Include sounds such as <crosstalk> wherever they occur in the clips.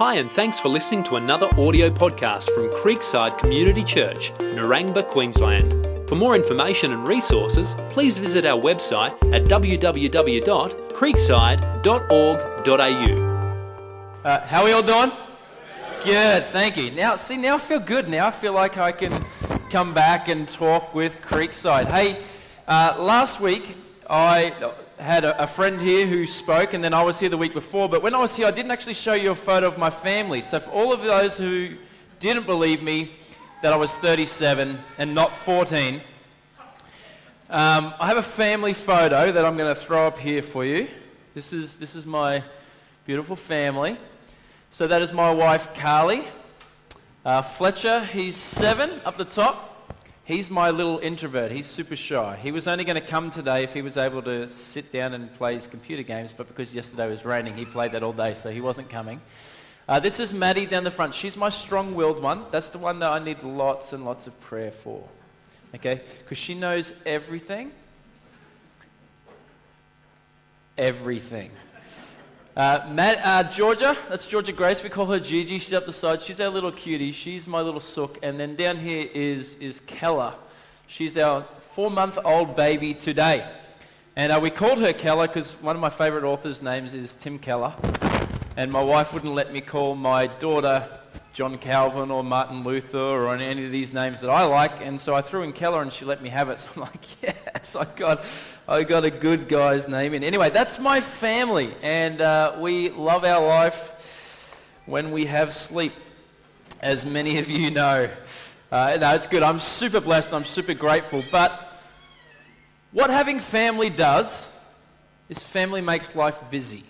Hi, and thanks for listening to another audio podcast from Creekside Community Church, Narangba, Queensland. For more information and resources, please visit our website at www.creekside.org.au. Uh, how are we all doing? Good, thank you. Now, see, now I feel good. Now I feel like I can come back and talk with Creekside. Hey, uh, last week I had a, a, friend here who spoke, and then I was here the week before. But when I was here, I didn't actually show you a photo of my family. So, for all of those who didn't believe me that I was 37 and not 14, um, I have a family photo that I'm going to throw up here for you. This is, this is my beautiful family. So, that is my wife, Carly. Uh, Fletcher, he's seven up the top. He's my little introvert. He's super shy. He was only going to come today if he was able to sit down and play his computer games, but because yesterday was raining, he played that all day, so he wasn't coming. Uh, this is Maddie down the front. She's my strong willed one. That's the one that I need lots and lots of prayer for. Okay? Because she knows everything. Everything. Uh, Matt, uh, Georgia, that's Georgia Grace. We call her Gigi. She's up the side. She's our little cutie. She's my little sook. And then down here is, is Keller. She's our four month old baby today. And uh, we called her Keller because one of my favorite authors' names is Tim Keller. And my wife wouldn't let me call my daughter John Calvin or Martin Luther or any of these names that I like. And so I threw in Keller and she let me have it. <laughs> So I'm like, yes, I got, I got a good guy's name in. Anyway, that's my family. And uh, we love our life when we have sleep, as many of you know. Uh, no, it's good. I'm super blessed. I'm super grateful. But what having family does is family makes life busy.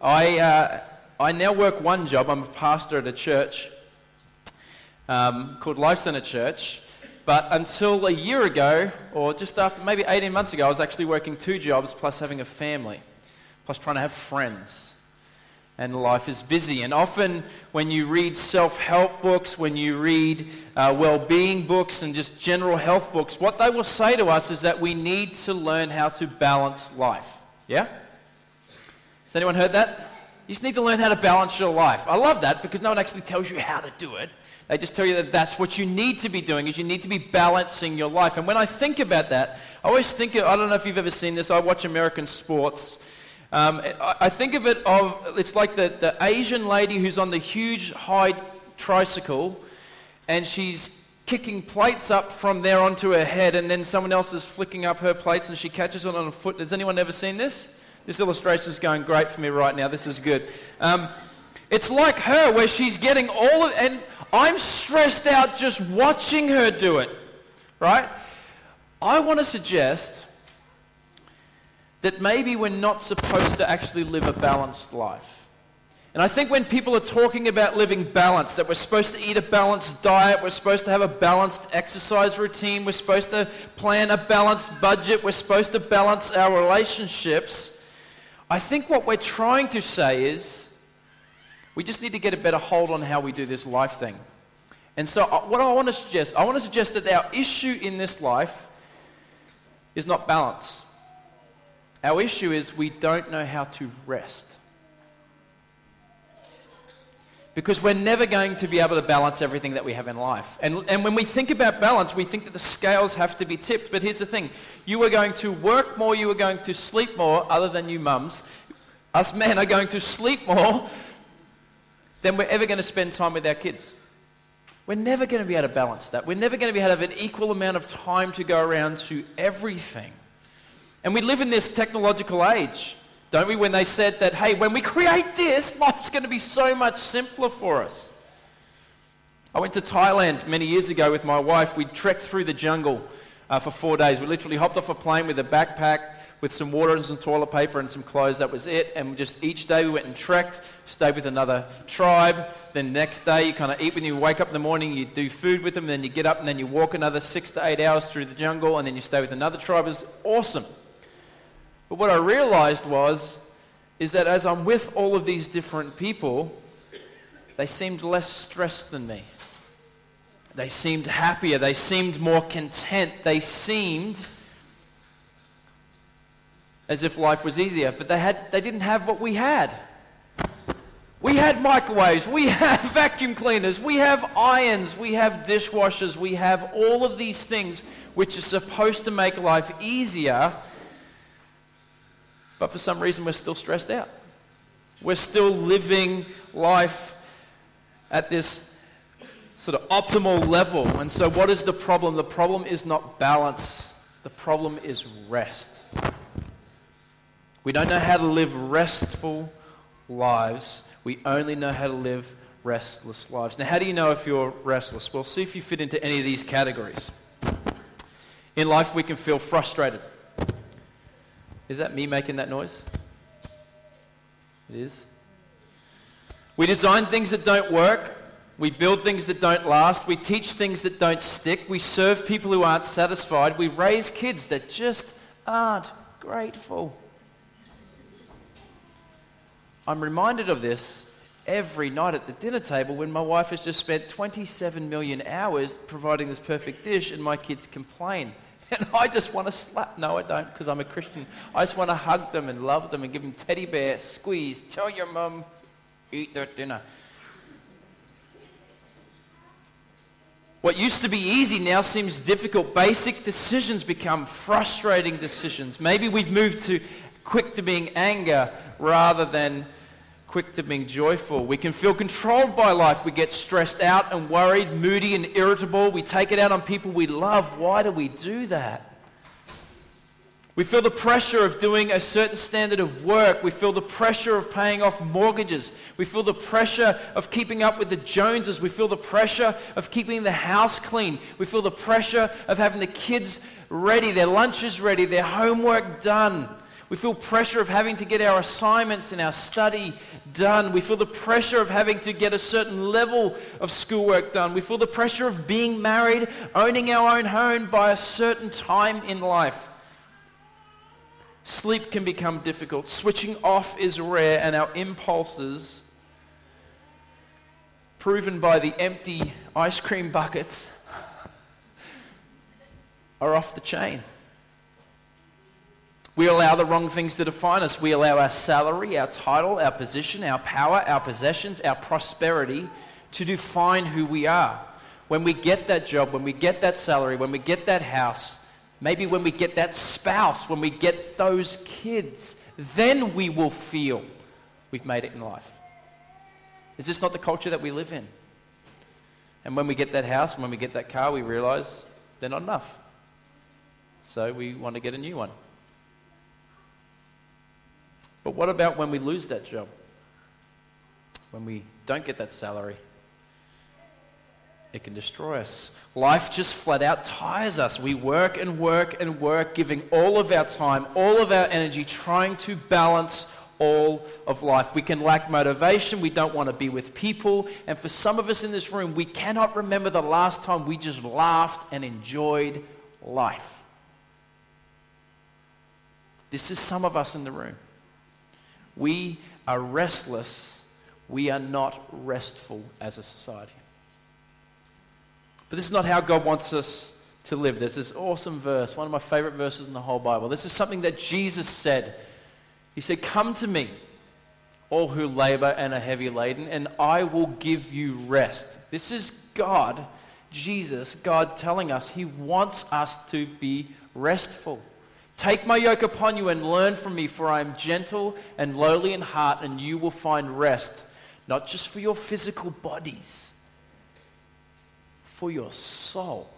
I, uh, I now work one job. I'm a pastor at a church um, called Life Center Church. But until a year ago, or just after maybe 18 months ago, I was actually working two jobs plus having a family, plus trying to have friends. And life is busy. And often, when you read self help books, when you read uh, well being books, and just general health books, what they will say to us is that we need to learn how to balance life. Yeah? Has anyone heard that? You just need to learn how to balance your life. I love that because no one actually tells you how to do it. They just tell you that that's what you need to be doing is you need to be balancing your life. And when I think about that, I always think of, I don't know if you've ever seen this. I watch American sports. Um, I think of it of it's like the, the Asian lady who's on the huge high tricycle and she's kicking plates up from there onto her head and then someone else is flicking up her plates and she catches it on a foot. Has anyone ever seen this? This illustration is going great for me right now. This is good. Um, it's like her where she's getting all of, and I'm stressed out just watching her do it, right? I want to suggest that maybe we're not supposed to actually live a balanced life. And I think when people are talking about living balanced, that we're supposed to eat a balanced diet, we're supposed to have a balanced exercise routine, we're supposed to plan a balanced budget, we're supposed to balance our relationships, I think what we're trying to say is we just need to get a better hold on how we do this life thing. And so, uh, what I want to suggest, I want to suggest that our issue in this life is not balance. Our issue is we don't know how to rest because we're never going to be able to balance everything that we have in life. And, and when we think about balance, we think that the scales have to be tipped. But here's the thing you are going to work more, you are going to sleep more, other than you mums. Us men are going to sleep more than we're ever going to spend time with our kids. We're never going to be able to balance that. We're never going to be able to have an equal amount of time to go around to everything. And we live in this technological age don't we? When they said that, hey, when we create this, life's going to be so much simpler for us. I went to Thailand many years ago with my wife. We trekked through the jungle uh, for four days. We literally hopped off a plane with a backpack, with some water and some toilet paper and some clothes. That was it. And just each day we went and trekked, stayed with another tribe. Then next day you kind of eat when you wake up in the morning, you do food with them, then you get up and then you walk another six to eight hours through the jungle, and then you stay with another tribe. It was awesome. But what I realized was, is that as I'm with all of these different people, they seemed less stressed than me. They seemed happier. They seemed more content. They seemed as if life was easier. But they, had, they didn't have what we had. We had microwaves, we <laughs> have vacuum cleaners, we have irons, we have dishwashers, we have all of these things which are supposed to make life easier, but for some reason we're still stressed out. We're still living life at this sort of optimal level. And so, what is the problem? The problem is not balance, the problem is rest. We don't know how to live restful lives we only know how to live restless lives. Now, how do you know if you're restless? Well, see if you fit into any of these categories. In life, we can feel frustrated. Is that me making that noise? It is. We design things that don't work. We build things that don't last. We teach things that don't stick. We serve people who aren't satisfied. We raise kids that just aren't grateful. I'm reminded of this every night at the dinner table when my wife has just spent 27 million hours providing this perfect dish and my kids complain. And I just want to slap. No, I don't, because I'm a Christian. I just want to hug them and love them and give them teddy bear, squeeze, tell your mum, eat that dinner. What used to be easy now seems difficult. Basic decisions become frustrating decisions. Maybe we've moved to quick to being anger rather than quick to being joyful. We can feel controlled by life. We get stressed out and worried, moody and irritable. We take it out on people we love. Why do we do that? We feel the pressure of doing a certain standard of work. We feel the pressure of paying off mortgages. We feel the pressure of keeping up with the Joneses. We feel the pressure of keeping the house clean. We feel the pressure of having the kids ready, their lunches ready, their homework done. We feel pressure of having to get our assignments and our study done. We feel the pressure of having to get a certain level of schoolwork done. We feel the pressure of being married, owning our own home by a certain time in life. Sleep can become difficult. Switching off is rare, and our impulses, proven by the empty ice cream buckets, <laughs> are off the chain. We allow the wrong things to define us. We allow our salary, our title, our position, our power, our possessions, our prosperity to define who we are. When we get that job, when we get that salary, when we get that house, maybe when we get that spouse, when we get those kids, then we will feel we've made it in life. Is this not the culture that we live in? And when we get that house, and when we get that car, we realize they're not enough. So we want to get a new one. But what about when we lose that job? When we don't get that salary? It can destroy us. Life just flat out tires us. We work and work and work, giving all of our time, all of our energy, trying to balance all of life. We can lack motivation. We don't want to be with people. And for some of us in this room, we cannot remember the last time we just laughed and enjoyed life. This is some of us in the room. We are restless. We are not restful as a society. But this is not how God wants us to live. There's this awesome verse, one of my favorite verses in the whole Bible. This is something that Jesus said. He said, Come to me, all who labor and are heavy laden, and I will give you rest. This is God, Jesus, God telling us He wants us to be restful. Take my yoke upon you and learn from me, for I am gentle and lowly in heart, and you will find rest, not just for your physical bodies, for your soul.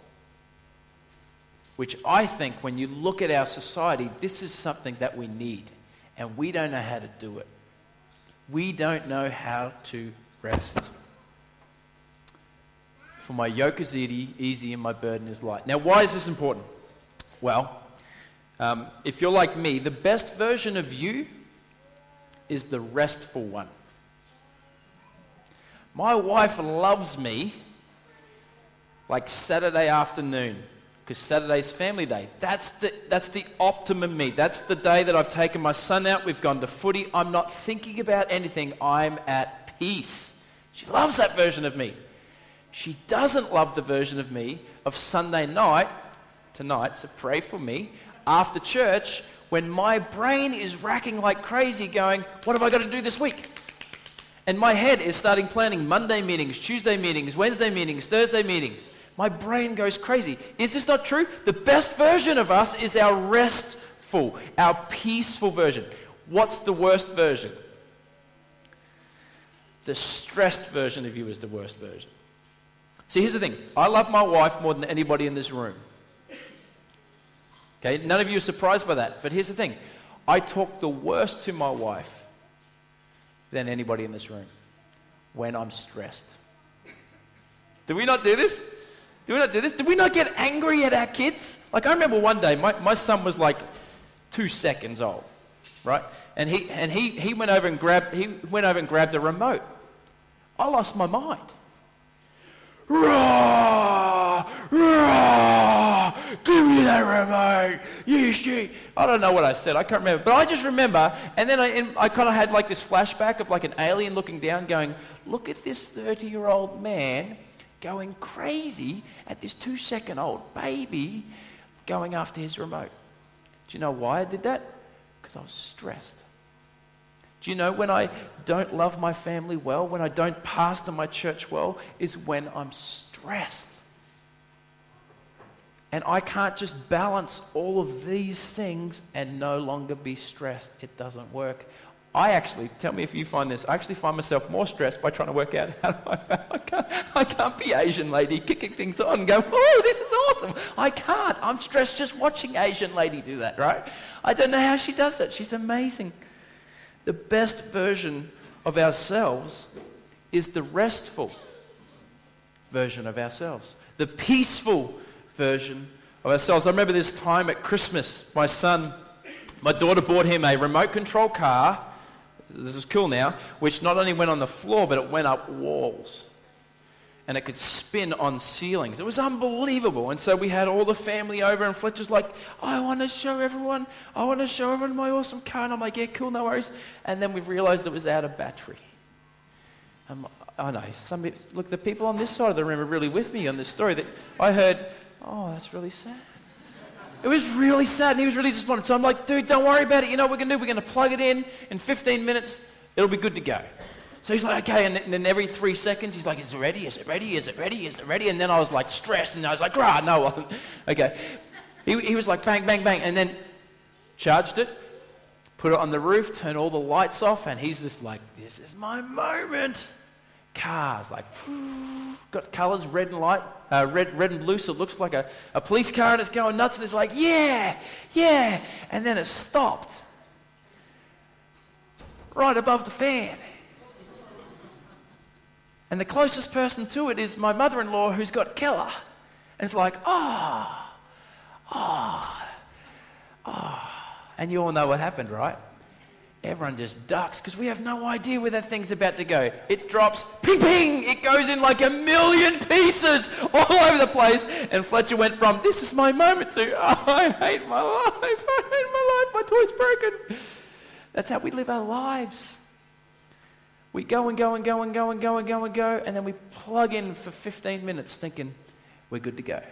Which I think, when you look at our society, this is something that we need, and we don't know how to do it. We don't know how to rest. For my yoke is easy, and my burden is light. Now, why is this important? Well, um, if you're like me, the best version of you is the restful one. My wife loves me like Saturday afternoon because Saturday's family day. That's the, that's the optimum me. That's the day that I've taken my son out. We've gone to footy. I'm not thinking about anything. I'm at peace. She loves that version of me. She doesn't love the version of me of Sunday night, tonight, so pray for me after church when my brain is racking like crazy, going, What have I got to do this week? And my head is starting planning Monday meetings, Tuesday meetings, Wednesday meetings, Thursday meetings. My brain goes crazy. Is this not true? The best version of us is our restful, our peaceful version. What's the worst version? The stressed version of you is the worst version. See, here's the thing I love my wife more than anybody in this room. Okay, none of you are surprised by that. But here's the thing I talk the worst to my wife than anybody in this room when I'm stressed. Do we not do this? Do we not do this? Do we not get angry at our kids? Like, I remember one day, my, my son was like two seconds old, right? And, he, and he, he, went over and grabbed, he went over and grabbed the remote. I lost my mind rah, give me that remote, you shit. I don't know what I said, I can't remember. But I just remember, and then I, I kind of had like this flashback of like an alien looking down going, look at this 30 year old man going crazy at this two second old baby going after his remote. Do you know why I did that? Because I was stressed. Do you know when I don't love my family well, when I don't pastor my church well, is when I'm stressed. And I can't just balance all of these things and no longer be stressed. It doesn't work. I actually, tell me if you find this, I actually find myself more stressed by trying to work out how do I, <laughs> I can't, I can't be Asian lady kicking things on and go, oh, this is awesome. I can't. I'm stressed just watching Asian lady do that, right? I don't know how she does that. She's amazing. The best version of ourselves is the restful version of ourselves, the peaceful version of ourselves. I remember this time at Christmas, my son, my daughter bought him a remote control car this is cool now, which not only went on the floor, but it went up walls. And it could spin on ceilings. It was unbelievable. And so we had all the family over, and Fletcher's like, I want to show everyone, I want to show everyone my awesome car. And I'm like, yeah, cool, no worries. And then we realized it was out of battery. Um, I know, some, look, the people on this side of the room are really with me on this story. That I heard, oh, that's really sad. It was really sad and he was really disappointed. So I'm like, dude, don't worry about it. You know what we're going to do? We're going to plug it in. In 15 minutes, it'll be good to go. So he's like, okay. And then every three seconds, he's like, is it ready? Is it ready? Is it ready? Is it ready? And then I was like stressed and I was like, rah, no. <laughs> Okay. He, he was like, bang, bang, bang. And then charged it, put it on the roof, turned all the lights off. And he's just like, this is my moment cars, like got colours, red and light, uh, red, red and blue, so it looks like a, a police car, and it's going nuts. And it's like, yeah, yeah, and then it stopped right above the fan. And the closest person to it is my mother-in-law, who's got Keller, and it's like, ah, oh, ah, oh, ah, oh. and you all know what happened, right? Everyone just ducks because we have no idea where that thing's about to go. It drops, ping, ping, it goes in like a million pieces all over the place. And Fletcher went from, this is my moment to, oh, I hate my life, I hate my life, my toy's broken. That's how we live our lives. We go and go and go and go and go and go and go, and then we plug in for 15 minutes thinking we're good to go.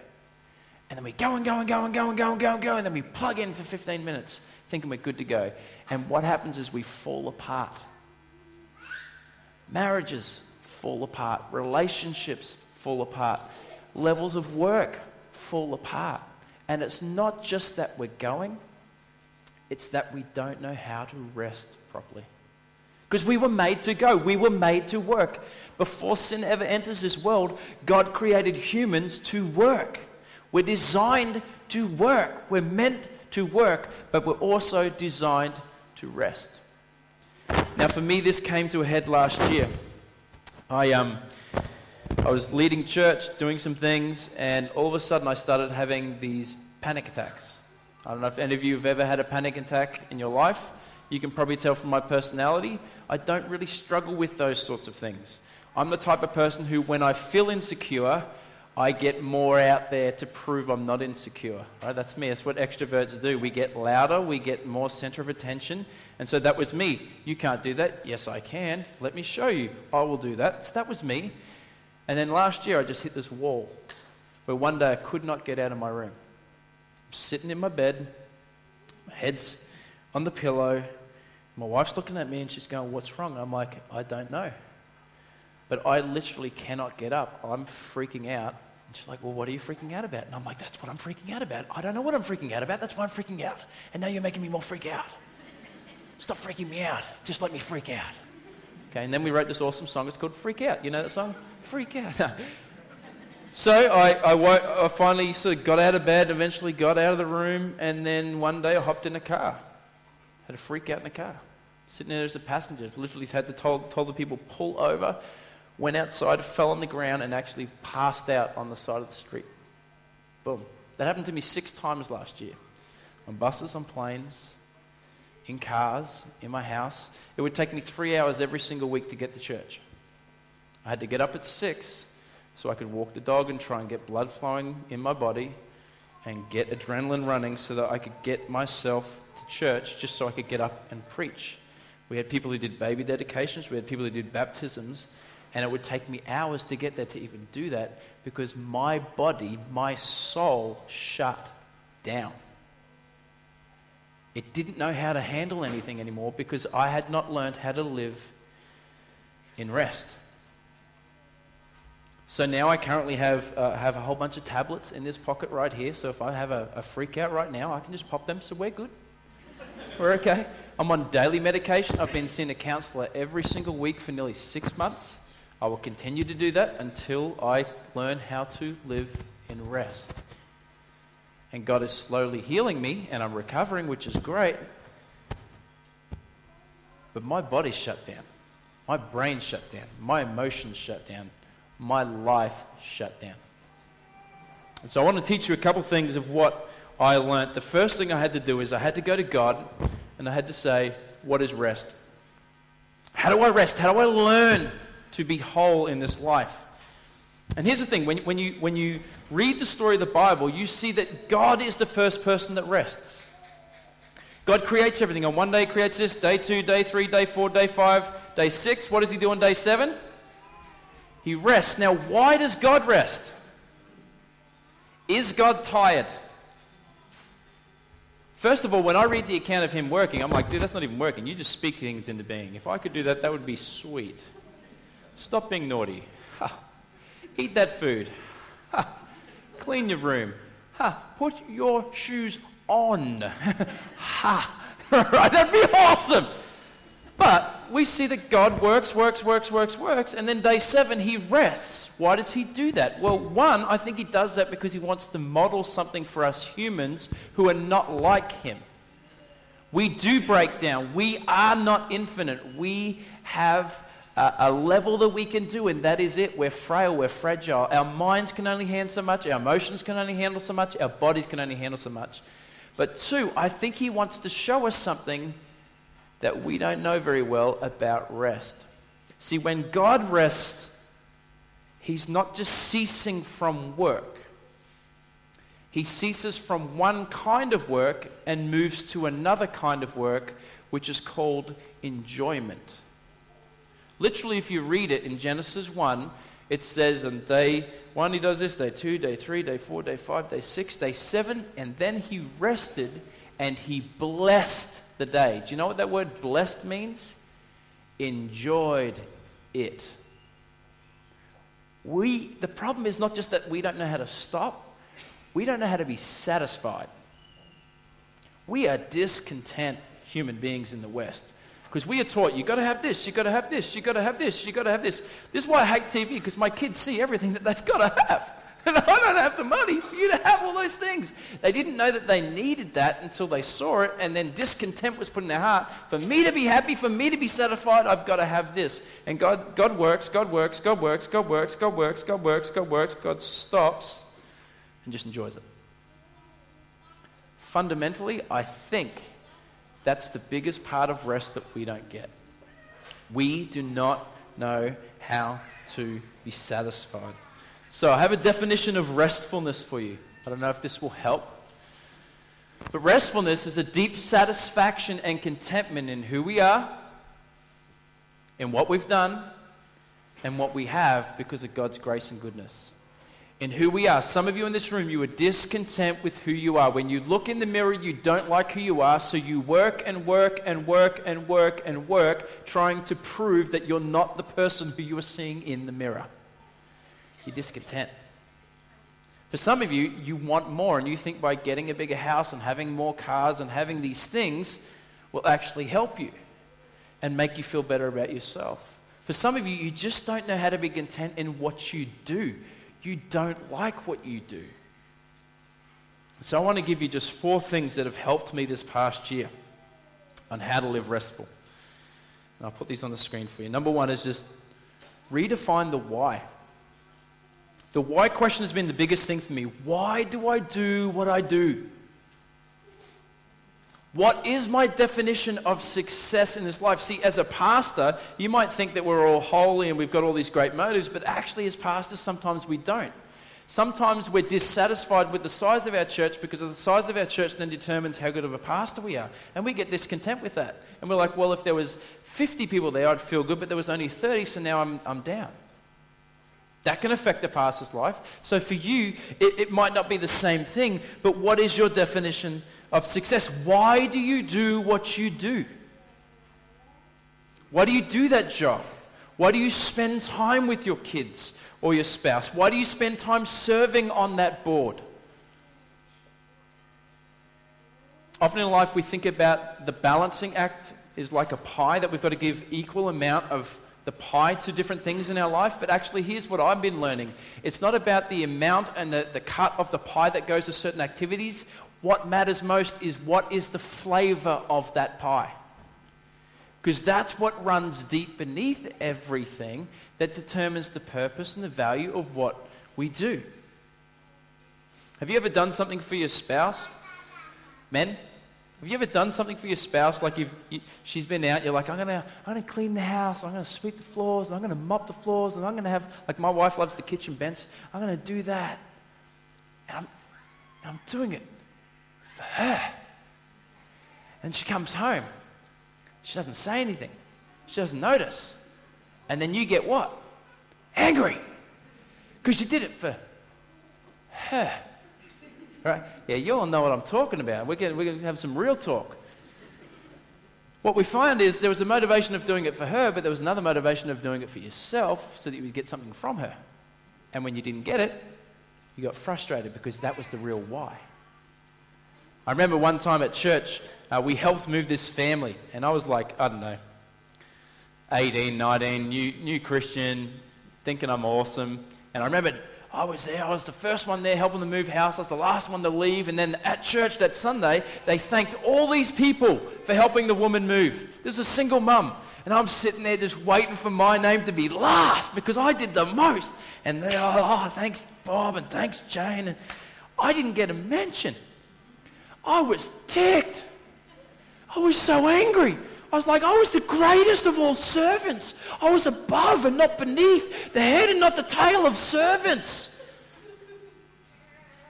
And then we go and go and go and go and go and go and go, and then we plug in for 15 minutes thinking we're good to go. And what happens is we fall apart. Marriages fall apart, relationships fall apart, levels of work fall apart. And it's not just that we're going, it's that we don't know how to rest properly. Because we were made to go, we were made to work. Before sin ever enters this world, God created humans to work. We're designed to work, we're meant to work, but we're also designed to rest. Now, for me, this came to a head last year. I, um, I was leading church, doing some things, and all of a sudden I started having these panic attacks. I don't know if any of you have ever had a panic attack in your life. You can probably tell from my personality, I don't really struggle with those sorts of things. I'm the type of person who, when I feel insecure, I get more out there to prove I'm not insecure. Right? That's me. That's what extroverts do. We get louder, we get more center of attention. And so that was me. You can't do that. Yes, I can. Let me show you. I will do that. So that was me. And then last year, I just hit this wall where one day I could not get out of my room. I'm sitting in my bed, my head's on the pillow, My wife's looking at me and she's going, What's wrong? I'm like, I don't know. But I literally cannot get up. I'm freaking out. And she's like, Well, what are you freaking out about? And I'm like, That's what I'm freaking out about. I don't know what I'm freaking out about. That's why I'm freaking out. And now you're making me more freak out. Stop freaking me out. Just let me freak out. Okay, and then we wrote this awesome song. It's called Freak Out. You know that song? Freak Out. <laughs> so I, I, I finally sort of got out of bed, eventually got out of the room, and then one day I hopped in a car. Had a freak out in the car. Sitting there as a passenger. Literally had to tell, told the people, pull over. Went outside, fell on the ground, and actually passed out on the side of the street. Boom. That happened to me six times last year. On buses, on planes, in cars, in my house. It would take me three hours every single week to get to church. I had to get up at six so I could walk the dog and try and get blood flowing in my body and get adrenaline running so that I could get myself to church just so I could get up and preach. We had people who did baby dedications, we had people who did baptisms, and it would take me hours to get there to even do that because my body, my soul shut down. It didn't know how to handle anything anymore because I had not learned how to live in rest. So now I currently have, uh, have a whole bunch of tablets in this pocket right here. So if I have a, a freak out right now, I can just pop them so we're good. we're okay. I'm on daily medication. I've been seeing a counselor every single week for nearly six months. I will continue to do that until I learn how to live in rest and God is slowly healing me and I'm recovering, which is great. But my body's shut down. My brain shut down. My emotions shut down. My life shut down. And so I want to teach you a couple things of what I learnt. The first thing I had to do is I had to go to God and I had to say, What is rest? How do I rest? How do I learn to be whole in this life? And here's the thing when, when, you, when you read the story of the Bible, you see that God is the first person that rests. God creates everything. On one day, He creates this day two, day three, day four, day five, day six. What does He do on day seven? He rests. Now, why does God rest? Is God tired? First of all, when I read the account of him working, I'm like, dude, that's not even working. You just speak things into being. If I could do that, that would be sweet. Stop being naughty. Eat that food. Ha. Clean your room. Ha. Put your shoes on. <laughs> ha. <laughs> right? That'd be awesome. But we see that God works, works, works, works, works, and then day seven he rests. Why does he do that? Well, one, I think he does that because he wants to model something for us humans who are not like him. We do break down. We are not infinite. We have a, a level that we can do, and that is it. We're frail, we're fragile. Our minds can only handle so much, our emotions can only handle so much, our bodies can only handle so much. But two, I think he wants to show us something that we don't know very well about rest. See, when God rests, he's not just ceasing from work. He ceases from one kind of work and moves to another kind of work, which is called enjoyment. Literally, if you read it in Genesis 1, it says on day one he does this, day two, day three, day four, day five, day six, day seven, and then he rested and he blessed the day. Do you know what that word blessed means? Enjoyed it. We, the problem is not just that we don't know how to stop, we don't know how to be satisfied. We are discontent human beings in the West. Because we are taught, you've got to have this, you've got to have this, you've got to have this, you've got to have this. This is why I hate TV, because my kids see everything that they've got to have. <laughs> And I don't have the money for you to have all those things. They didn't know that they needed that until they saw it, and then discontent was put in their heart. For me to be happy, for me to be satisfied, I've got to have this. And God, God works, God works, God works, God works, God works, God works, God works. God stops and just enjoys it. Fundamentally, I think that's the biggest part of rest that we don't get. We do not know how to be satisfied. So, I have a definition of restfulness for you. I don't know if this will help. But restfulness is a deep satisfaction and contentment in who we are, in what we've done, and what we have because of God's grace and goodness. In who we are. Some of you in this room, you are discontent with who you are. When you look in the mirror, you don't like who you are, so you work and work and work and work and work trying to prove that you're not the person who you are seeing in the mirror. You're discontent. For some of you, you want more, and you think by getting a bigger house and having more cars and having these things will actually help you and make you feel better about yourself. For some of you, you just don't know how to be content in what you do you don't like what you do. So I want to give you just four things that have helped me this past year on how to live restful. And I'll put these on the screen for you. Number one is just redefine the why. The why question has been the biggest thing for me. Why do I do what I do? What is my definition of success in this life? See, as a pastor, you might think that we're all holy and we've got all these great motives, but actually, as pastors, sometimes we don't. Sometimes we're dissatisfied with the size of our church because the size of our church then determines how good of a pastor we are. And we get discontent with that. And we're like, well, if there was 50 people there, I'd feel good, but there was only 30, so now I'm, I'm down. That can affect the pastor's life. So for you, it, it might not be the same thing, but what is your definition of success? Why do you do what you do? Why do you do that job? Why do you spend time with your kids or your spouse? Why do you spend time serving on that board? Often in life, we think about the balancing act is like a pie that we've got to give equal amount of the pie to different things in our life, but actually, here's what I've been learning it's not about the amount and the, the cut of the pie that goes to certain activities. What matters most is what is the flavor of that pie. Because that's what runs deep beneath everything that determines the purpose and the value of what we do. Have you ever done something for your spouse? Men, have you ever done something for your spouse like you've, you, she's been out, you're like, I'm going to I'm gonna clean the house, I'm going to sweep the floors, I'm going to mop the floors, and I'm going to have, like my wife loves the kitchen bench, I'm going to do that. And I'm, and I'm doing it for her. And she comes home. She doesn't say anything. She doesn't notice. And then you get what? Angry. Because you did it for her. Right? Yeah, you all know what I'm talking about. We're going, we're going to have some real talk. What we find is there was a motivation of doing it for her, but there was another motivation of doing it for yourself so that you would get something from her. And when you didn't get it, you got frustrated because that was the real why. I remember one time at church, uh, we helped move this family, and I was like, I don't know, 18, 19, new, new Christian, thinking I'm awesome. And I remember I was there. I was the first one there helping them move house. I was the last one to leave. And then at church that Sunday, they thanked all these people for helping the woman move. There's a single mum. And I'm sitting there just waiting for my name to be last because I did the most. And they, oh, oh, thanks, Bob, and thanks, Jane. And I didn't get a mention. I was ticked. I was so angry. I was like, I was the greatest of all servants. I was above and not beneath, the head and not the tail of servants.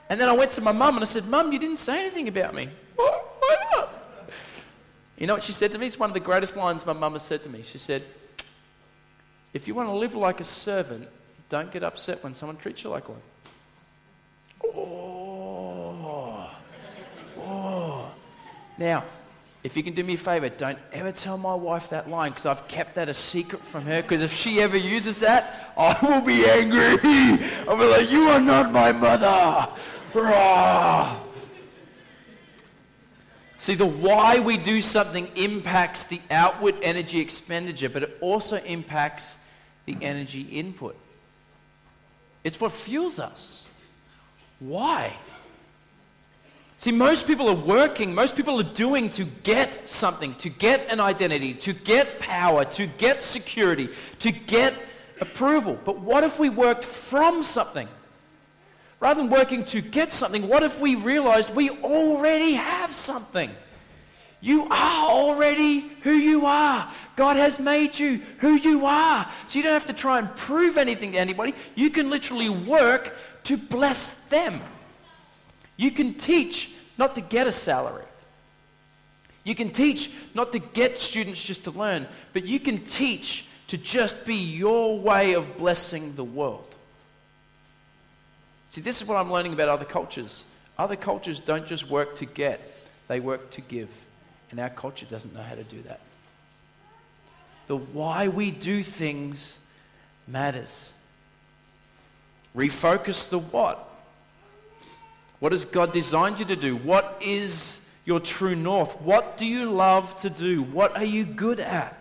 And then I went to my mum and I said, Mum, you didn't say anything about me. Why, why not? You know what she said to me? It's one of the greatest lines my mum has said to me. She said, If you want to live like a servant, don't get upset when someone treats you like one. Oh. Oh. Now, if you can do me a favor, don't ever tell my wife that line because I've kept that a secret from her. Because if she ever uses that, I will be angry. <laughs> I'll be like, You are not my mother. Rah. See, the why we do something impacts the outward energy expenditure, but it also impacts the energy input. It's what fuels us. Why? See, most people are working, most people are doing to get something, to get an identity, to get power, to get security, to get approval. But what if we worked from something? Rather than working to get something, what if we realized we already have something? You are already who you are. God has made you who you are. So you don't have to try and prove anything to anybody. You can literally work to bless them. You can teach not to get a salary. You can teach not to get students just to learn, but you can teach to just be your way of blessing the world. See, this is what I'm learning about other cultures. Other cultures don't just work to get, they work to give. And our culture doesn't know how to do that. The why we do things matters. Refocus the what. What has God designed you to do? What is your true north? What do you love to do? What are you good at?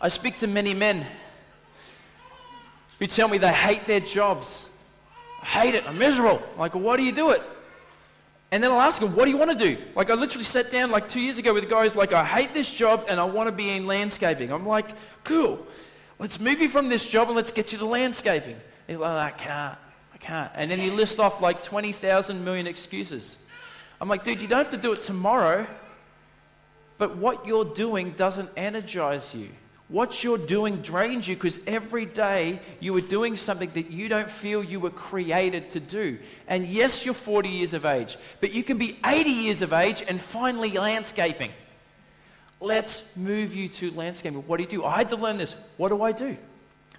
I speak to many men who tell me they hate their jobs. I hate it. I'm miserable. Like, well, why do you do it? And then I'll ask them, what do you want to do? Like, I literally sat down like two years ago with a guy who's like, I hate this job and I want to be in landscaping. I'm like, cool. Let's move you from this job and let's get you to landscaping. He's like, oh, I can't. I can't. And then he lists off like 20,000 million excuses. I'm like, dude, you don't have to do it tomorrow, but what you're doing doesn't energize you. What you're doing drains you because every day you are doing something that you don't feel you were created to do. And yes, you're 40 years of age, but you can be 80 years of age and finally landscaping. Let's move you to landscaping. What do you do? I had to learn this. What do I do?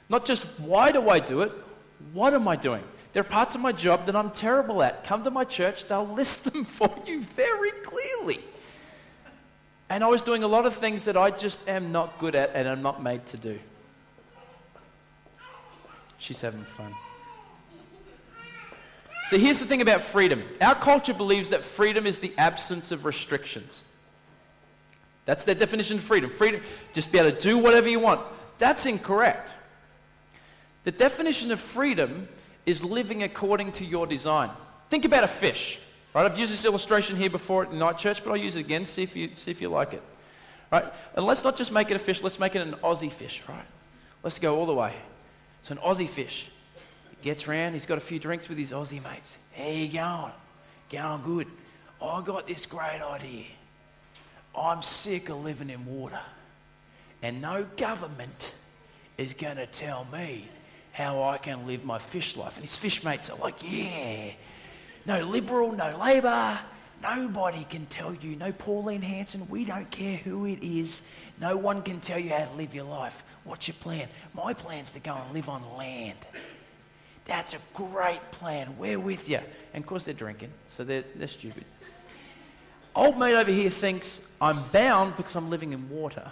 Not just why do I do it, what am I doing? There are parts of my job that I'm terrible at. Come to my church, they'll <laughs> list them for you very clearly. And I was doing a lot of things that I just am not good at and I'm not made to do. She's having fun. So here's the thing about freedom our culture believes that freedom is the absence of restrictions. That's their definition of freedom. Freedom, just be able to do whatever you want. That's incorrect. The definition of freedom is living according to your design. Think about a fish. Right? I've used this illustration here before at night church, but I'll use it again, see if you, see if you like it. Right? And let's not just make it a fish, let's make it an Aussie fish, right? Let's go all the way. It's an Aussie fish. He gets round, he's got a few drinks with his Aussie mates. How you going? Going good. I got this great idea. I'm sick of living in water. And no government is going to tell me how I can live my fish life. And his fish mates are like, yeah, no Liberal, no Labor. Nobody can tell you, no Pauline Hanson, we don't care who it is. No one can tell you how to live your life. What's your plan? My plan's to go and live on land. That's a great plan. We're with you. And of course, they're drinking, so they're, they're stupid. Old mate over here thinks I'm bound because I'm living in water.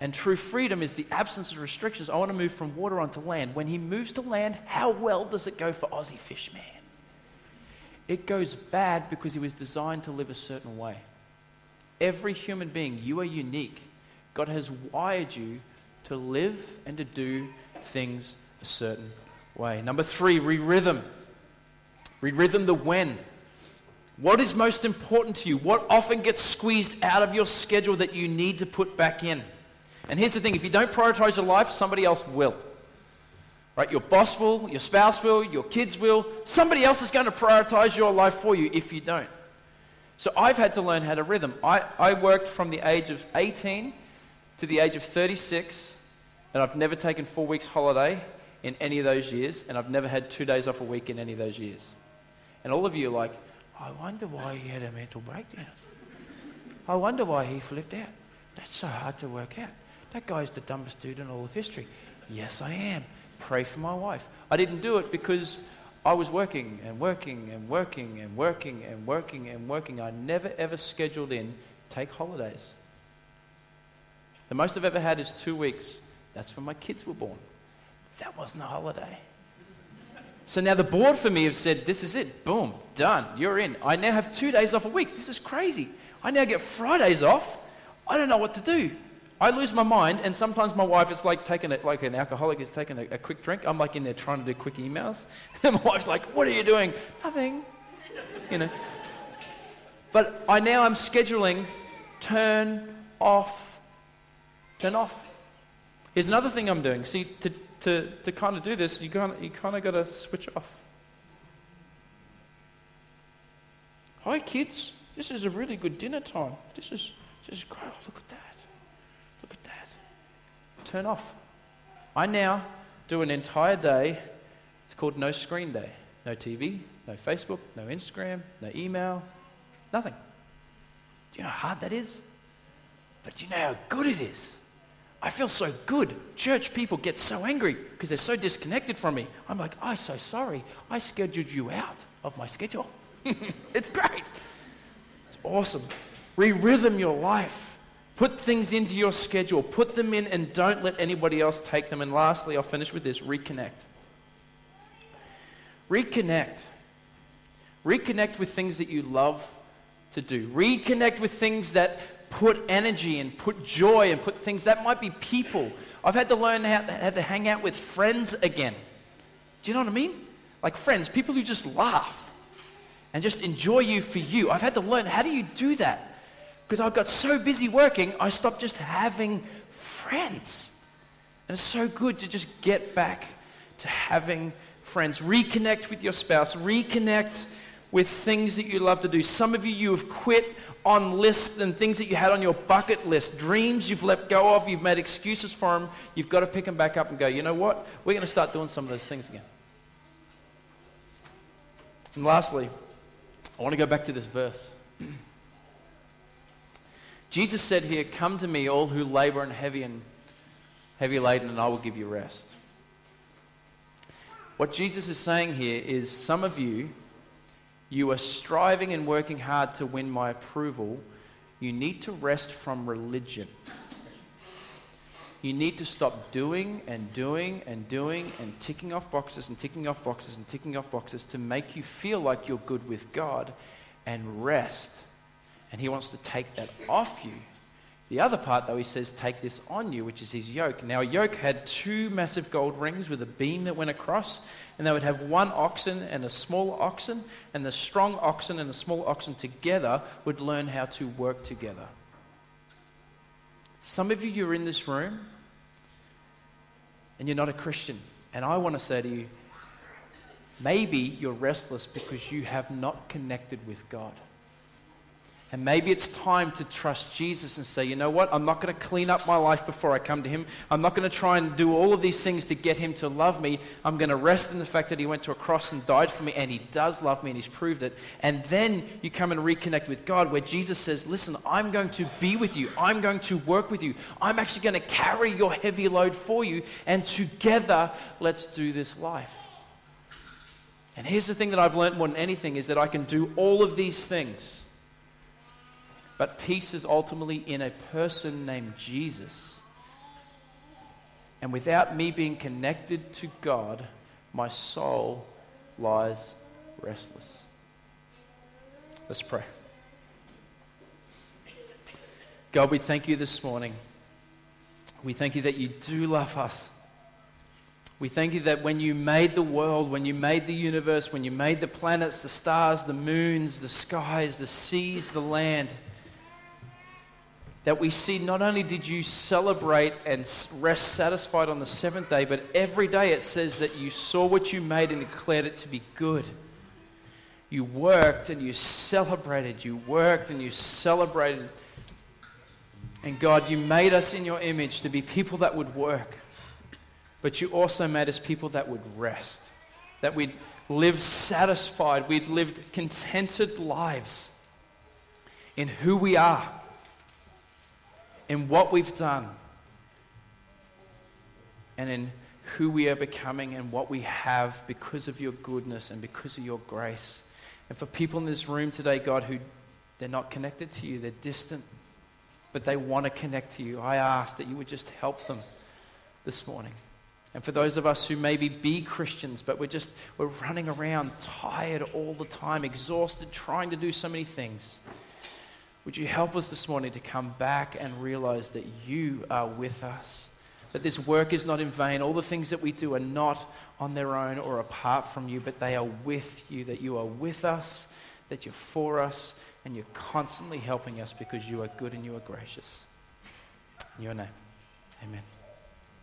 And true freedom is the absence of restrictions. I want to move from water onto land. When he moves to land, how well does it go for Aussie Fishman? It goes bad because he was designed to live a certain way. Every human being, you are unique. God has wired you to live and to do things a certain way. Number three, re rhythm. Re rhythm the when. What is most important to you? What often gets squeezed out of your schedule that you need to put back in? And here's the thing if you don't prioritize your life, somebody else will. Right? Your boss will, your spouse will, your kids will. Somebody else is going to prioritize your life for you if you don't. So I've had to learn how to rhythm. I, I worked from the age of 18 to the age of 36, and I've never taken four weeks holiday in any of those years, and I've never had two days off a week in any of those years. And all of you are like, I wonder why he had a mental breakdown. I wonder why he flipped out. That's so hard to work out. That guy's the dumbest dude in all of history. Yes, I am pray for my wife. I didn't do it because I was working and working and working and working and working and working. I never ever scheduled in take holidays. The most I've ever had is two weeks. That's when my kids were born. That wasn't a holiday. So now the board for me have said, this is it. Boom, done. You're in. I now have two days off a week. This is crazy. I now get Fridays off. I don't know what to do. I lose my mind, and sometimes my wife, it's like taking it, like an alcoholic is taking a, a, quick drink. I'm like in there trying to do quick emails. <laughs> And my wife's like, What are you doing? Nothing. You know. But I now I'm scheduling turn off. Turn off. Here's another thing I'm doing. See, to, to, to kind of do this, you kind of, you kind of got to switch off. Hi, kids. This is a really good dinner time. This is, this is great. Oh, look at that turn off. I now do an entire day, it's called no screen day. No TV, no Facebook, no Instagram, no email, nothing. Do you know how hard that is? But do you know how good it is? I feel so good. Church people get so angry because they're so disconnected from me. I'm like, I'm so sorry. I scheduled you out of my schedule. <laughs> it's great. It's awesome. Re rhythm your life. Put things into your schedule. Put them in and don't let anybody else take them. And lastly, I'll finish with this reconnect. Reconnect. Reconnect with things that you love to do. Reconnect with things that put energy and put joy and put things that might be people. I've had to learn how, to, how to hang out with friends again. Do you know what I mean? Like friends, people who just laugh and just enjoy you for you. I've had to learn how do you do that? Because I got so busy working, I stopped just having friends. And it's so good to just get back to having friends. Reconnect with your spouse, reconnect with things that you love to do. Some of you, you have quit on lists and things that you had on your bucket list, dreams you've let go of, you've made excuses for them. You've got to pick them back up and go, you know what? We're going to start doing some of those things again. And lastly, I want to go back to this verse. <clears throat> Jesus said here, Come to me, all who labor and heavy and heavy laden, and I will give you rest. What Jesus is saying here is some of you you are striving and working hard to win my approval, you need to rest from religion. You need to stop doing and doing and doing and ticking off boxes and ticking off boxes and ticking off boxes to make you feel like you're good with God and rest. And He wants to take that off you the other part, though, he says, take this on you, which is his yoke. Now, a yoke had two massive gold rings with a beam that went across, and they would have one oxen and a small oxen, and the strong oxen and the small oxen together would learn how to work together. Some of you, you're in this room, and you're not a Christian. And I want to say to you, maybe you're restless because you have not connected with God. And maybe it's time to trust Jesus and say, you know what? I'm not going to clean up my life before I come to Him. I'm not going to try and do all of these things to get Him to love me. I'm going to rest in the fact that He went to a cross and died for me, and He does love me, and He's proved it. And then you come and reconnect with God, where Jesus says, listen, I'm going to be with you. I'm going to work with you. I'm actually going to carry your heavy load for you. And together, let's do this life. And here's the thing that I've learned more than anything is that I can do all of these things but peace is ultimately in a person named Jesus. And without me being connected to God, my soul lies restless. Let's pray. God, we thank you this morning. We thank you that you do love us. We thank you that when you made the world, when you made the universe, when you made the planets, the stars, the moons, the skies, the seas, the land, that we see not only did you celebrate and rest satisfied on the seventh day, but every day it says that you saw what you made and declared it to be good. You worked and you celebrated. You worked and you celebrated. And God, you made us in your image to be people that would work, but you also made us people that would rest, that we'd live satisfied, we'd lived contented lives in who we are in what we've done and in who we are becoming and what we have because of your goodness and because of your grace. And for people in this room today, God, who they're not connected to you, they're distant, but they want to connect to you, I ask that you would just help them this morning. And for those of us who maybe be Christians, but we're just we're running around tired all the time, exhausted, trying to do so many things. Would you help us this morning to come back and realize that you are with us? That this work is not in vain. All the things that we do are not on their own or apart from you, but they are with you. That you are with us, that you're for us, and you're constantly helping us because you are good and you are gracious. In your name, amen.